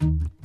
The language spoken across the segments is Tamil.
மாய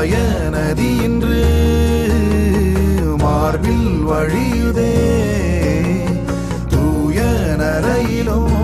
மாய நதி இன்று மார்பில் வழியுதே. தூய நரையிலும்